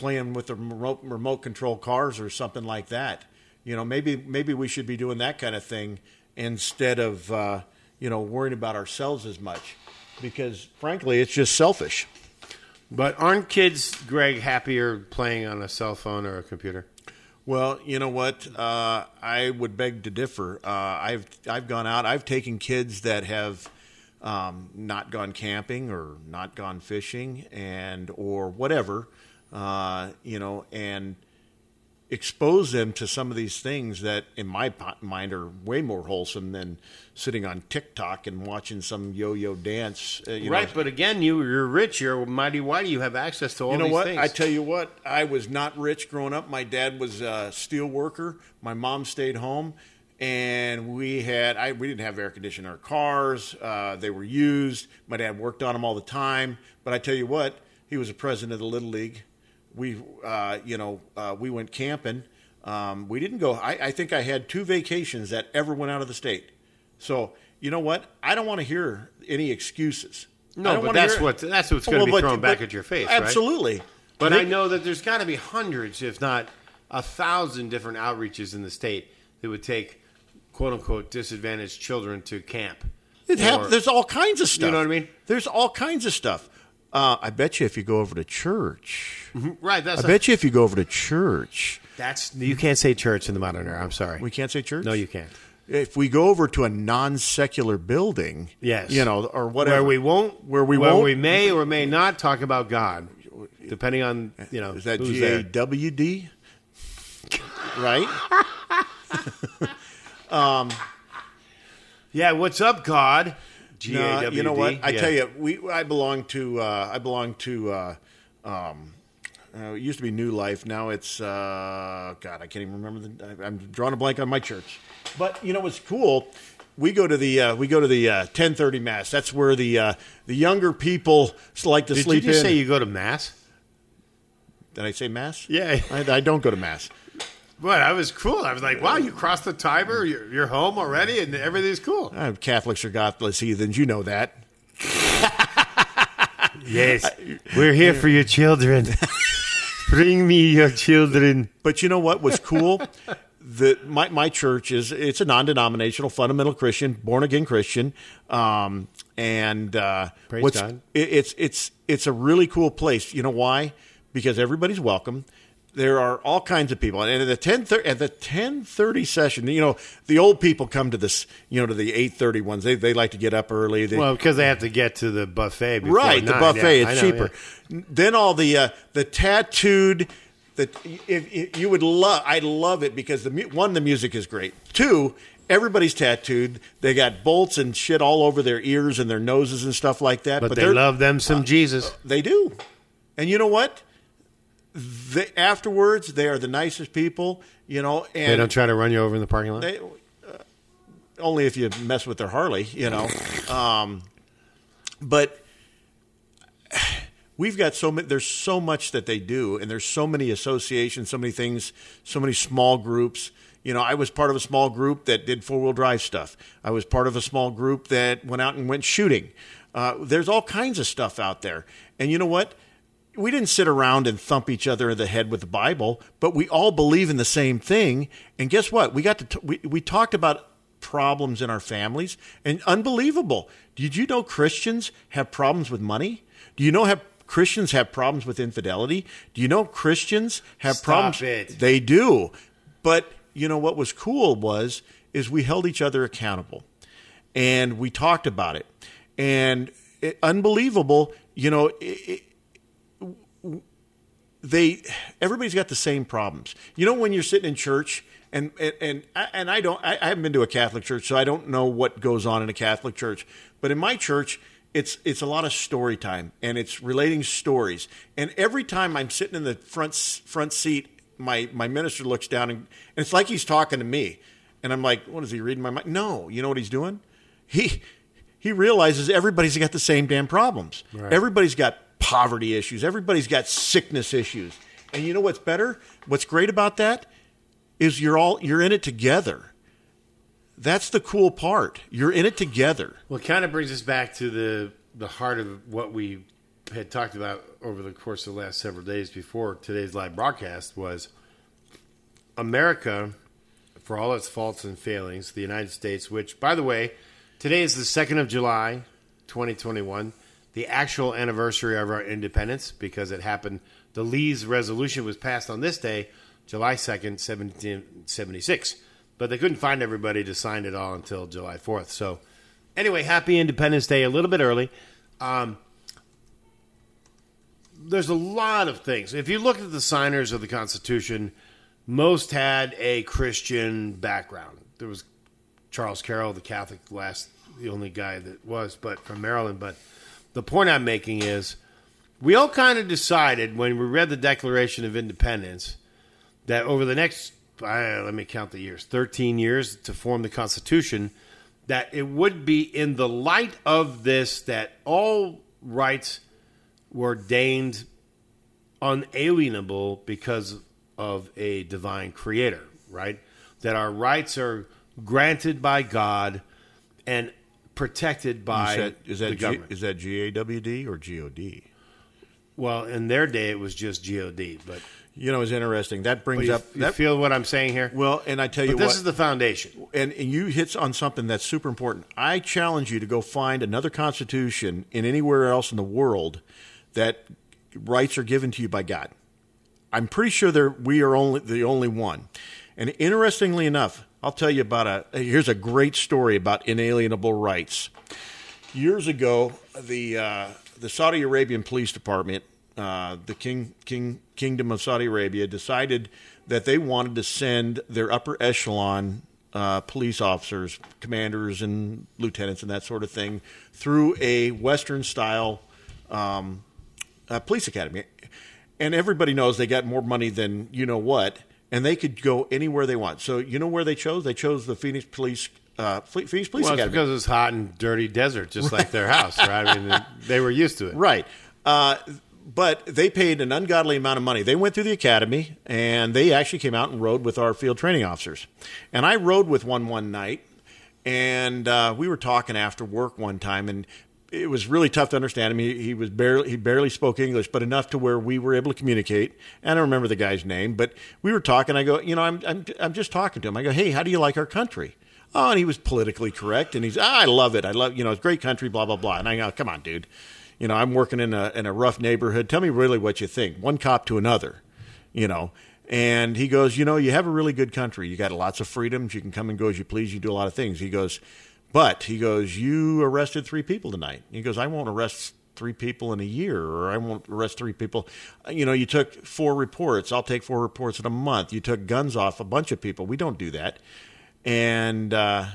playing with the remote, remote control cars or something like that. You know, maybe maybe we should be doing that kind of thing instead of uh, you know worrying about ourselves as much, because frankly, it's just selfish. But aren't kids, Greg, happier playing on a cell phone or a computer? Well, you know what? Uh, I would beg to differ. Uh, I've I've gone out. I've taken kids that have um, not gone camping or not gone fishing and or whatever, uh, you know, and expose them to some of these things that, in my mind, are way more wholesome than sitting on TikTok and watching some yo-yo dance. Uh, right, know. but again, you you're rich. You're mighty whitey. You have access to all. You know these what? Things. I tell you what. I was not rich growing up. My dad was a steel worker. My mom stayed home, and we had I we didn't have air conditioning in our cars. Uh, they were used. My dad worked on them all the time. But I tell you what, he was a president of the little league we uh, you know uh, we went camping. Um, we didn't go. I, I, think I had two vacations that ever went out of the state. So you know what? I don't want to hear any excuses. No, but that's what that's what's going to well, be thrown but, back but, at your face. Absolutely. Right? But they, I know that there's got to be hundreds, if not a thousand, different outreaches in the state that would take quote unquote disadvantaged children to camp. It there's all kinds of stuff. You know what I mean? There's all kinds of stuff. Uh, I bet you if you go over to church, mm-hmm. right? That's I a, bet you if you go over to church, that's you can't say church in the modern era. I'm sorry, we can't say church. No, you can't. If we go over to a non-secular building, yes, you know, or whatever, where we won't, where we where won't, we may or may not talk about God, depending on you know is that G A W D, right? um, yeah. What's up, God? G-A-W-D. No, you know what? I yeah. tell you, we I belong to uh, I belong to uh, um, uh, it used to be New Life. Now it's uh, God. I can't even remember the. I'm drawing a blank on my church. But you know what's cool? We go to the uh, we go to the 10:30 uh, mass. That's where the uh, the younger people like to Did sleep. Did you in. say you go to mass? Did I say mass? Yeah, I, I don't go to mass. But I was cool. I was like, wow, you crossed the Tiber, you're, you're home already, and everything's cool. Uh, Catholics are godless heathens. You know that. yes. We're here for your children. Bring me your children. But you know what was cool? the my, my church is it's a non-denominational fundamental Christian, born again Christian, um, and uh, Praise God. It, it's it's it's a really cool place. You know why? Because everybody's welcome there are all kinds of people, and at the ten at the ten thirty session, you know, the old people come to this, you know, to the eight thirty ones. They they like to get up early. They, well, because they have to get to the buffet. right, nine. the buffet. Yeah, it's know, cheaper. Yeah. Then all the uh, the tattooed. That if, if, you would love, I love it because the one the music is great. Two, everybody's tattooed. They got bolts and shit all over their ears and their noses and stuff like that. But, but they love them some uh, Jesus. They do, and you know what? They, afterwards, they are the nicest people, you know. And they don't try to run you over in the parking lot. They, uh, only if you mess with their Harley, you know. Um, but we've got so many. There's so much that they do, and there's so many associations, so many things, so many small groups. You know, I was part of a small group that did four wheel drive stuff. I was part of a small group that went out and went shooting. Uh, there's all kinds of stuff out there, and you know what? We didn't sit around and thump each other in the head with the Bible, but we all believe in the same thing. And guess what? We got to t- we we talked about problems in our families, and unbelievable. Did you know Christians have problems with money? Do you know have Christians have problems with infidelity? Do you know Christians have Stop problems? It. They do. But you know what was cool was is we held each other accountable, and we talked about it, and it, unbelievable. You know. It, they everybody's got the same problems. You know when you're sitting in church and and and, and I don't I, haven't been to a Catholic church, so I don't know what goes on in a Catholic church. But in my church, it's it's a lot of story time and it's relating stories. And every time I'm sitting in the front front seat, my my minister looks down and, and it's like he's talking to me. And I'm like, what is he reading my mind? No, you know what he's doing? He he realizes everybody's got the same damn problems. Right. Everybody's got poverty issues. Everybody's got sickness issues. And you know what's better? What's great about that is you're all you're in it together. That's the cool part. You're in it together. Well, it kind of brings us back to the the heart of what we had talked about over the course of the last several days before today's live broadcast was America, for all its faults and failings, the United States, which, by the way, today is the 2nd of July, 2021, the actual anniversary of our independence because it happened. The Lee's resolution was passed on this day, July 2nd, 1776. But they couldn't find everybody to sign it all until July 4th. So, anyway, happy Independence Day a little bit early. Um, there's a lot of things. If you look at the signers of the Constitution, most had a Christian background. There was Charles Carroll, the Catholic, last the only guy that was, but from Maryland. But the point I'm making is, we all kind of decided when we read the Declaration of Independence that over the next, uh, let me count the years, 13 years to form the Constitution, that it would be in the light of this that all rights were ordained unalienable because of a divine creator, right? That our rights are granted by God and protected by Is that, is the that, G, government. is that G-A-W-D or G-O-D? well, in their day, it was just God, but, You know, it's interesting. That brings you, up you that. feel what I'm saying here. well, and I tell you this what, is the foundation. and, and you hit on something that's super important. I challenge you to go find another constitution in anywhere else in the world that rights are given to you by God. I'm pretty sure there we are only the only one. And interestingly enough, I'll tell you about a here's a great story about inalienable rights. Years ago, the uh, the Saudi Arabian Police Department, uh, the King King Kingdom of Saudi Arabia, decided that they wanted to send their upper echelon uh, police officers, commanders, and lieutenants, and that sort of thing through a Western style um, police academy. And everybody knows they got more money than you know what, and they could go anywhere they want. So you know where they chose? They chose the Phoenix Police uh, Phoenix Police Well, it's Academy. because it's hot and dirty desert, just like their house, right? I mean, they were used to it. Right. Uh, but they paid an ungodly amount of money. They went through the academy and they actually came out and rode with our field training officers. And I rode with one one night, and uh, we were talking after work one time, and it was really tough to understand him. He, he was barely he barely spoke English, but enough to where we were able to communicate. And I don't remember the guy's name, but we were talking. I go, you know, I'm I'm I'm just talking to him. I go, hey, how do you like our country? Oh, and he was politically correct, and he's, ah, I love it. I love, you know, it's a great country, blah blah blah. And I go, come on, dude. You know, I'm working in a in a rough neighborhood. Tell me really what you think. One cop to another, you know. And he goes, you know, you have a really good country. You got lots of freedoms. You can come and go as you please. You do a lot of things. He goes, but he goes, you arrested three people tonight. He goes, I won't arrest three people in a year, or I won't arrest three people. You know, you took four reports. I'll take four reports in a month. You took guns off a bunch of people. We don't do that. And uh,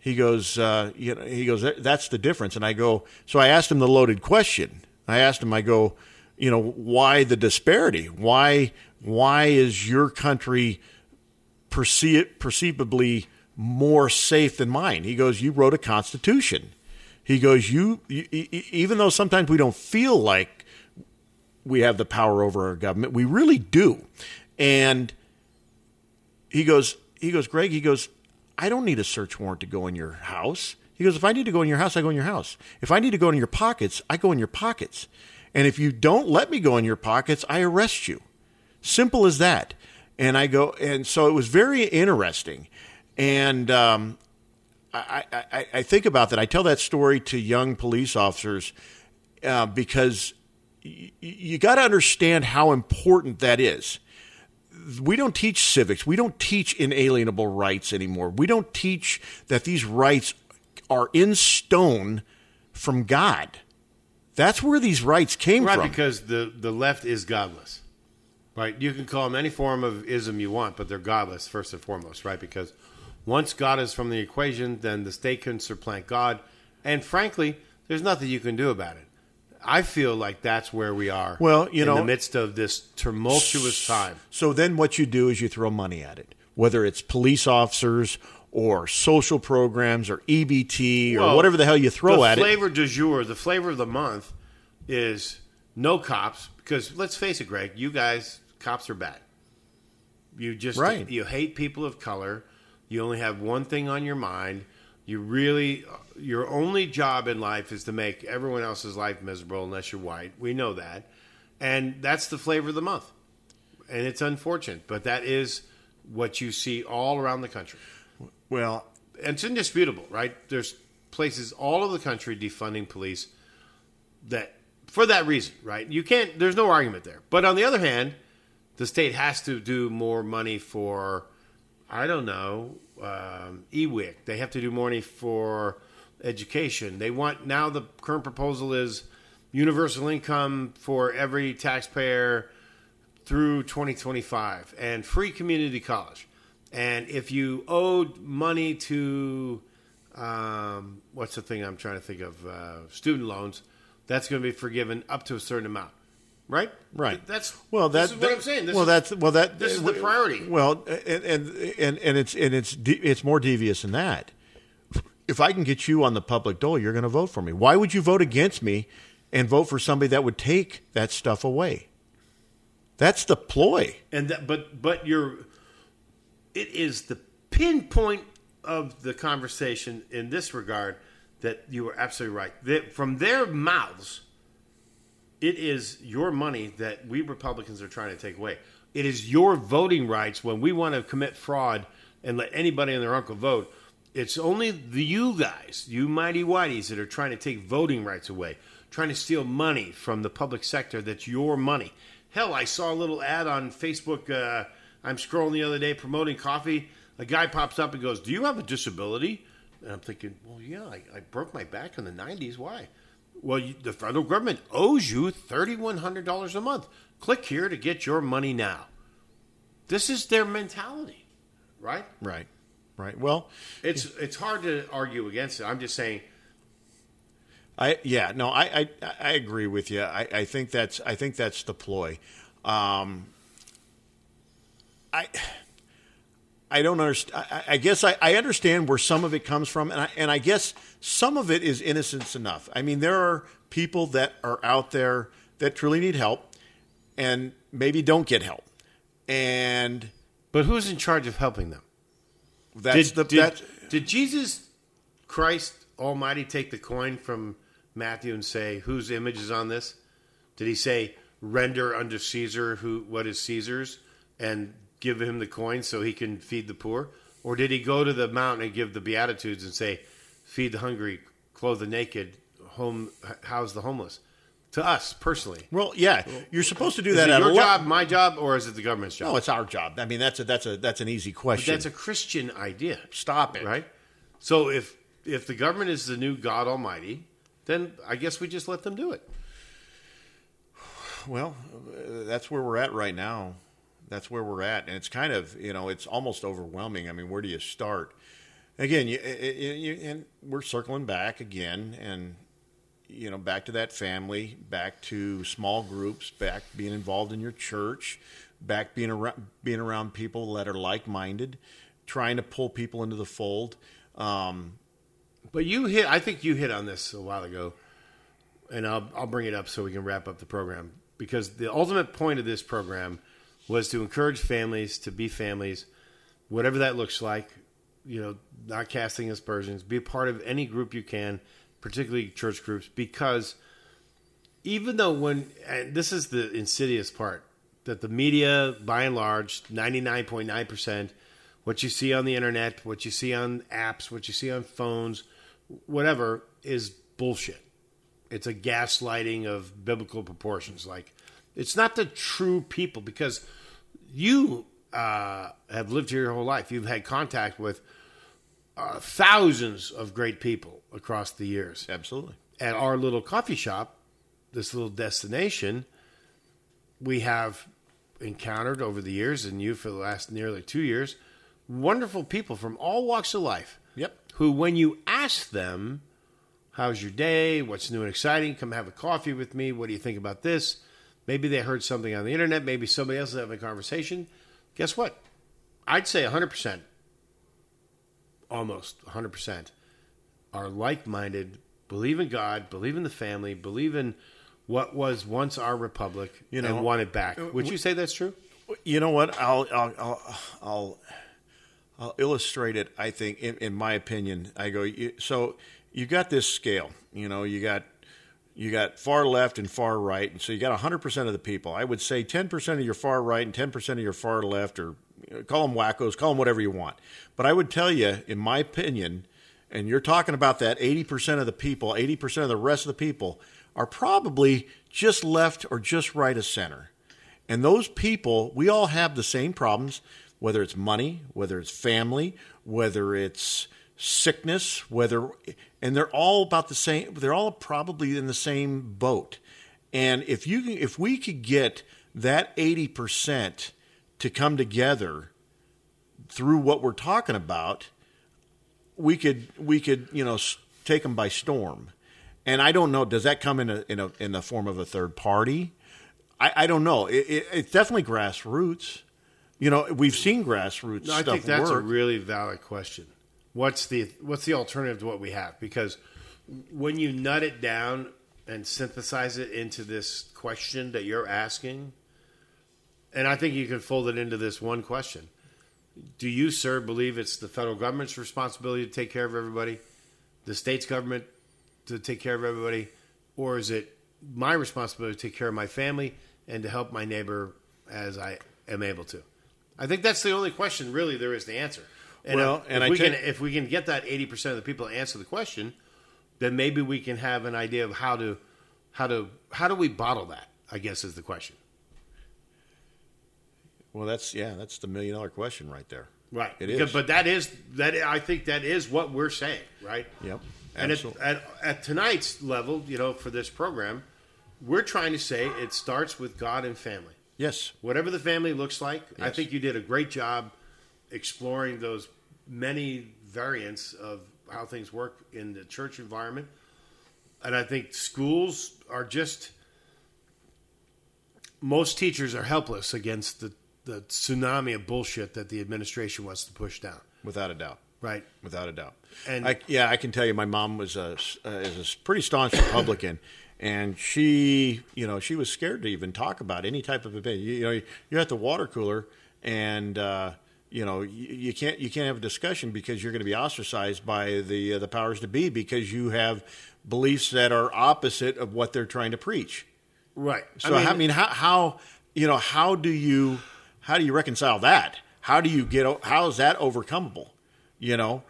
he goes, uh, you know, he goes, that's the difference. And I go, so I asked him the loaded question. I asked him, I go, you know, why the disparity? Why, why is your country perceive, perceivably more safe than mine? He goes, you wrote a constitution. He goes, you, you even though sometimes we don't feel like we have the power over our government, we really do. And he goes, he goes, Greg, he goes, I don't need a search warrant to go in your house. He goes, if I need to go in your house, I go in your house. If I need to go in your pockets, I go in your pockets. And if you don't let me go in your pockets, I arrest you. Simple as that. And I go, and so it was very interesting. And um, I, I, I think about that. I tell that story to young police officers uh, because y- you got to understand how important that is we don't teach civics. We don't teach inalienable rights anymore. We don't teach that these rights are in stone from God. That's where these rights came Right, from. because the, the left is godless. Right? You can call them any form of ism you want, but they're godless first and foremost, right? Because once God is from the equation, then the state can supplant God. And frankly, there's nothing you can do about it. I feel like that's where we are. Well, you in know- the midst of this tumultuous time. so then what you do is you throw money at it, whether it's police officers or social programs or EBT or whatever the hell you throw at it. flavor du jour, the flavor of the month is no cops. Because let's face it, Greg, you guys, cops are bad. You just Right. you hate people of color. You only have one thing on your mind. You really, your only job in life is to make everyone else's life miserable unless you're white. We know that. And that's the flavor of the month. And it's unfortunate, but that is what you see all around the country. Well, And it's indisputable, right? There's places all over the country defunding police that for that reason, right? You can't. There's no argument there. But on the other hand, the state has to do more money for, I don't know, um, EWIC. They have to do more for education. They want now. The current proposal is universal income for every taxpayer through 2025 and free community college. And if you owed money to, um, what's the thing I'm trying to think of, uh, student loans, that's going to be forgiven up to a certain amount, right? Right. That's well, this that, is what I'm saying. This well, is- that's well that this is the uh, priority. Well, and and and, and it's and it's it's more devious than that. If I can get you on the public dole, you're going to vote for me. Why would you vote against me and vote for somebody that would take that stuff away? That's the ploy. and that, but but you're, it is the pinpoint of the conversation in this regard that you are absolutely right. That from their mouths, it is your money that we Republicans are trying to take away. It is your voting rights when we want to commit fraud and let anybody and their uncle vote. It's only the you guys, you mighty whiteys, that are trying to take voting rights away, trying to steal money from the public sector that's your money. Hell, I saw a little ad on Facebook. Uh, I'm scrolling the other day promoting coffee. A guy pops up and goes, Do you have a disability? And I'm thinking, Well, yeah, I, I broke my back in the 90s. Why? Well, you, the federal government owes you $3,100 a month. Click here to get your money now. This is their mentality, right? Right. Right. Well, It's it's hard to argue against it. I'm just saying, I yeah no I I, I agree with you. I, I think that's I think that's the ploy. Um, I I don't understand. I, I guess I, I understand where some of it comes from, and I, and I guess some of it is innocence enough. I mean, there are people that are out there that truly need help, and maybe don't get help, and but who's in charge of helping them? that's did, the did, that, did Jesus Christ Almighty take the coin from Matthew and say, "Whose image is on this?" Did he say, "Render unto Caesar who what is Caesar's," and give him the coin so he can feed the poor? Or did he go to the mountain and give the beatitudes and say, "Feed the hungry, clothe the naked, home house the homeless"? To us personally, well, yeah, you're supposed to do is that it at your job, my job, or is it the government's job? No, it's our job. I mean, that's a that's a that's an easy question. That's a Christian idea. Stop it. right? So if if the government is the new God Almighty, then I guess we just let them do it. Well, that's where we're at right now. That's where we're at, and it's kind of you know it's almost overwhelming. I mean, where do you start? Again, you, you, you, and we're circling back again, and you know back to that family, back to small groups, back being involved in your church, back being around being around people that are like minded, trying to pull people into the fold. Um, But you hit, I think you hit on this a while ago, and I'll I'll bring it up so we can wrap up the program because the ultimate point of this program was to encourage families to be families, whatever that looks like. You know, not casting aspersions. Be a part of any group you can, particularly church groups, because even though when and this is the insidious part that the media by and large 99.9% what you see on the internet what you see on apps what you see on phones whatever is bullshit it's a gaslighting of biblical proportions like it's not the true people because you uh, have lived here your whole life you've had contact with uh, thousands of great people across the years absolutely. at our little coffee shop, this little destination, we have encountered over the years, and you for the last nearly two years, wonderful people from all walks of life. Yep. Who, when you ask them, How's your day? What's new and exciting? Come have a coffee with me. What do you think about this? Maybe they heard something on the internet. Maybe somebody else is having a conversation. Guess what? I'd say 100%, almost 100%, are like minded, believe in God, believe in the family, believe in what was once our republic, You know, and want it back. Uh, Would you say that's true? You know what? I'll I'll I'll I'll, I'll illustrate it. I think, in, in my opinion, I go. You, so you got this scale. You know, you got you got far left and far right, and so you got 100% of the people. I would say 10% of your far right and 10% of your far left, or call them wackos, call them whatever you want. But I would tell you, in my opinion, and you're talking about that 80% of the people, 80% of the rest of the people are probably just left or just right of center. And those people, we all have the same problems, whether it's money, whether it's family, whether it's sickness, whether and they're all about the same they're all probably in the same boat. And if you if we could get that 80% to come together through what we're talking about, we could we could, you know, take them by storm. And I don't know, does that come in a in a in the form of a third party? I, I don't know. It, it, it's definitely grassroots. You know, we've seen grassroots. No, I think that's work. a really valid question. What's the what's the alternative to what we have? Because when you nut it down and synthesize it into this question that you're asking, and I think you can fold it into this one question: Do you, sir, believe it's the federal government's responsibility to take care of everybody, the state's government to take care of everybody, or is it my responsibility to take care of my family and to help my neighbor as I am able to? I think that's the only question really there is to answer. And Well, if, and if I we can if we can get that eighty percent of the people to answer the question, then maybe we can have an idea of how to how to how do we bottle that? I guess is the question. Well, that's yeah, that's the million dollar question right there. Right. It Because- is. But that is that I think that is what we're saying, right? Yep. And at, Absolutely. at, at tonight's level, you know, for this program, we're trying to say it starts with God and family. yes. Whatever the family looks like, I think you did a great job exploring those many variants of how things work in the church environment. And I think schools are just most teachers are helpless against the, the tsunami of bullshit that the administration wants to push down. Without a doubt. Right. Without a doubt. And- I, yeah, I can tell you, my mom was a uh, is a pretty staunch Republican, and she, you know, she was scared to even talk about any type of opinion. You, you know, you're at the water cooler, and uh, you know, you, you can't you can't have a discussion because you're going to be ostracized by the uh, the powers to be because you have beliefs that are opposite of what they're trying to preach. Right. So I mean, how, how you know how do you how do you reconcile that? How do you get how is that overcomable? You know,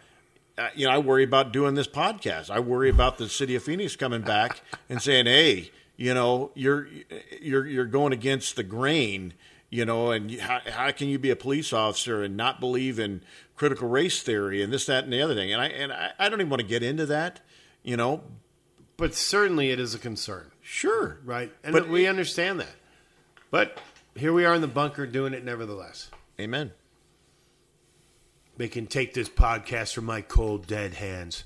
uh, you know I worry about doing this podcast. I worry about the city of Phoenix coming back and saying, "Hey, you know, you're you're you're going against the grain." You know, and how, how can you be a police officer and not believe in critical race theory and this, that, and the other thing? And I and I, I don't even want to get into that. You know, but certainly it is a concern. sure, Right. And But- we understand that. But here we are in the bunker doing it nevertheless. amen. They can take this podcast from my cold, dead hands.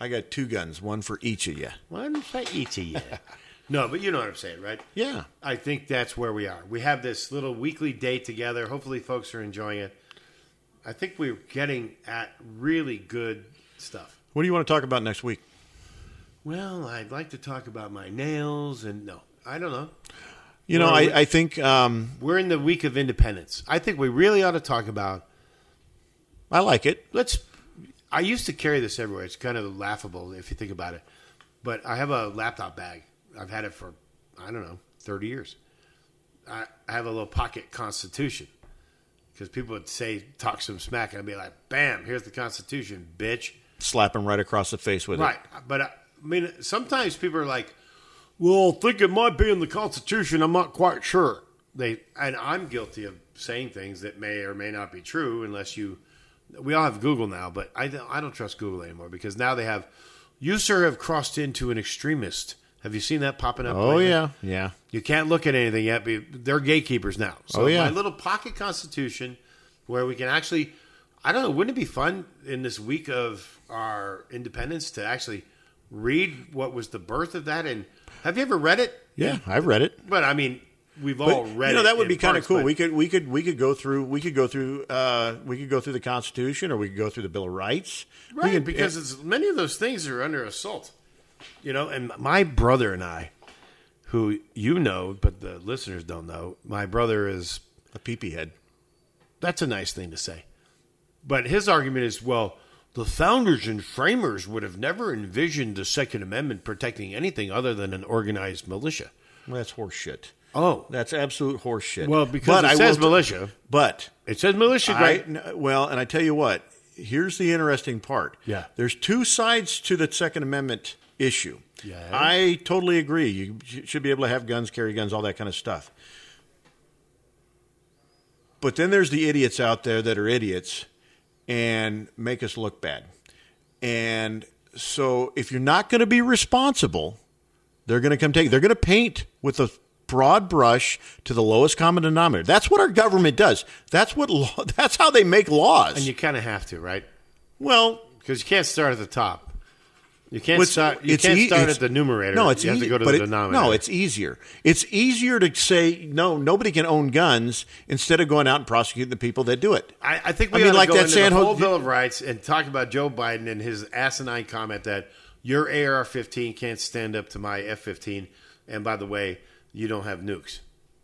I got two guns, one for each of you. One for each of you. no, but you know what I'm saying, right? Yeah. I think that's where we are. We have this little weekly date together. Hopefully, folks are enjoying it. I think we're getting at really good stuff. What do you want to talk about next week? Well, I'd like to talk about my nails, and no, I don't know. You know, I, I think um, We're in the week of independence. I think we really ought to talk about I like it. let's i used to carry this everywhere it's kind of laughable if you think about it but i have a laptop bag i've had it for i don't know 30 years. I, I have a little pocket constitution. Because people would say talk some smack and i'd be like bam here's the constitution bitch. Slap him right across the face with it. right. But I, I mean sometimes people are like well I think it might be in the constitution i'm not quite sure. They and i'm guilty of saying things that may or may not be true unless you we all have google now but i I don't trust google anymore because now they have you sir have crossed into an extremist have you seen that popping up. Oh lately? yeah, yeah. You can't look at anything yet. But they're gatekeepers now. So Oh, yeah. my little pocket constitution, where we can actually, I don't know, wouldn't it be fun in this week of our independence to actually read what was the birth of that? And have you ever read it? Yeah, I've read it. But I mean, we've But, all read. you know that would be kind of cool. but- We could we could we could go through we could go through uh, we could go through the Constitution or we could go through the Bill of Rights. Right could- because it's, many of those things are under assault. You know, and my brother and I, who you know, but the listeners don't know, my brother is a peepee head. That's a nice thing to say. But his argument is, well, the founders and framers would have never envisioned the Second Amendment protecting anything other than an organized militia. Well, that's horseshit. Oh, That's absolute horseshit. well, because But it I says t- militia. but It says militia, I, well, and I tell you what, here's the interesting part. Yeah. There's two sides to the Second Amendment issue. Yeah. I totally agree. You should be able to have guns, carry guns, all that kind of stuff. But then there's the idiots out there that are idiots and make us look bad. And so if you're not going to be responsible, they're going to come take. They're going to paint with a broad brush to the lowest common denominator. That's what our government does. That's what. Law, that's how they make laws. And you kind of have to, right? well, Because you can't start at the top. You can't start. You can't e- start at the numerator. No, it's you have to go to the it- denominator. No, it's easier. It's easier to say no. Nobody can own guns instead of going out and prosecuting the people that do it. I, I think we I mean, to like go that into San the Ho- whole Bill of Rights and talk about Joe Biden and his asinine comment that your AR-15 can't stand up to my F-15, and by the way, you don't have nukes.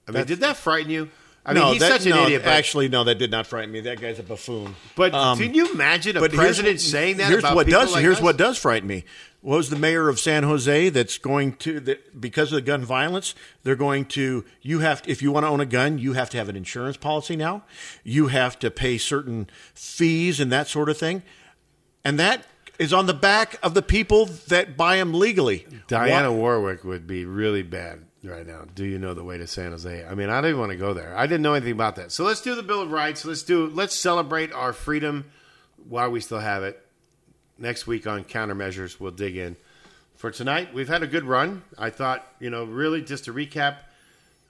I mean, did that frighten you? I mean, no, he's that- such an no, idiot. But, Actually, no, that did not frighten me. That guy's a buffoon. but Um, can you imagine a but president what- saying that Here's about what people does. like here's us? what does frighten me. What was the mayor of San Jose that's going to that because of the gun violence? They're going to you have if you want to own a gun, you have to have an insurance policy now. You have to pay certain fees and that sort of thing, and that is on the back of the people that buy them legally. Dionne Why- Warwick would be really bad right now. Do you know the way to San Jose? I mean, I didn't want to go there. I didn't know anything about that. So let's do the Bill of Rights. Let's do. Let's celebrate our freedom while we still have it. Next week on countermeasures, we'll dig in. For tonight, we've had a good run. I thought, you know, really just to recap,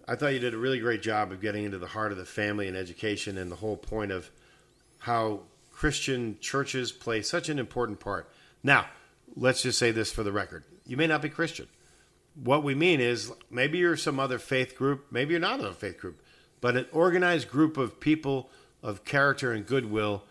I thought you did a really great job of getting into the heart of the family and education and the whole point of how Christian churches play such an important part. Now, let's just say this for the record. You may not be Christian. What we mean is maybe you're some other faith group, maybe you're not a faith group, but an organized group of people of character and goodwill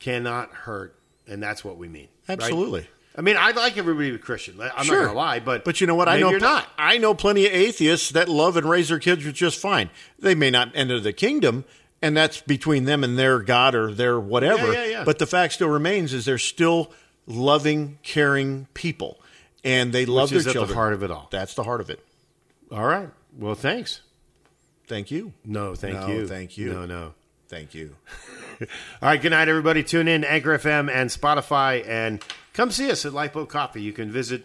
cannot hurt, and that's what we mean. right? Absolutely. I mean, I'd like everybody to be Christian. I'm Sure. not gonna lie, but But you know what? I know you're not. I know plenty of atheists that love and raise their kids just fine. They may not enter the kingdom, and that's between them and their God or their whatever. Yeah, yeah, yeah. But the fact still remains is they're still loving, caring people, and they love Which their at the children. heart of it all. That's the heart of it. All right. Well, thanks. Thank you. No, thank No, you. thank you. No, no. Thank you. All right, good night, everybody. Tune in Anchor FM and Spotify, and come see us at Lifeboat Coffee. You can visit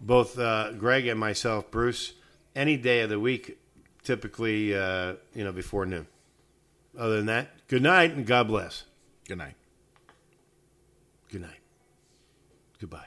both uh, Greg and myself, Bruce, any day of the week, typically, uh, you know, before noon. Other than that, good night and God bless. Good night. Good night. Goodbye.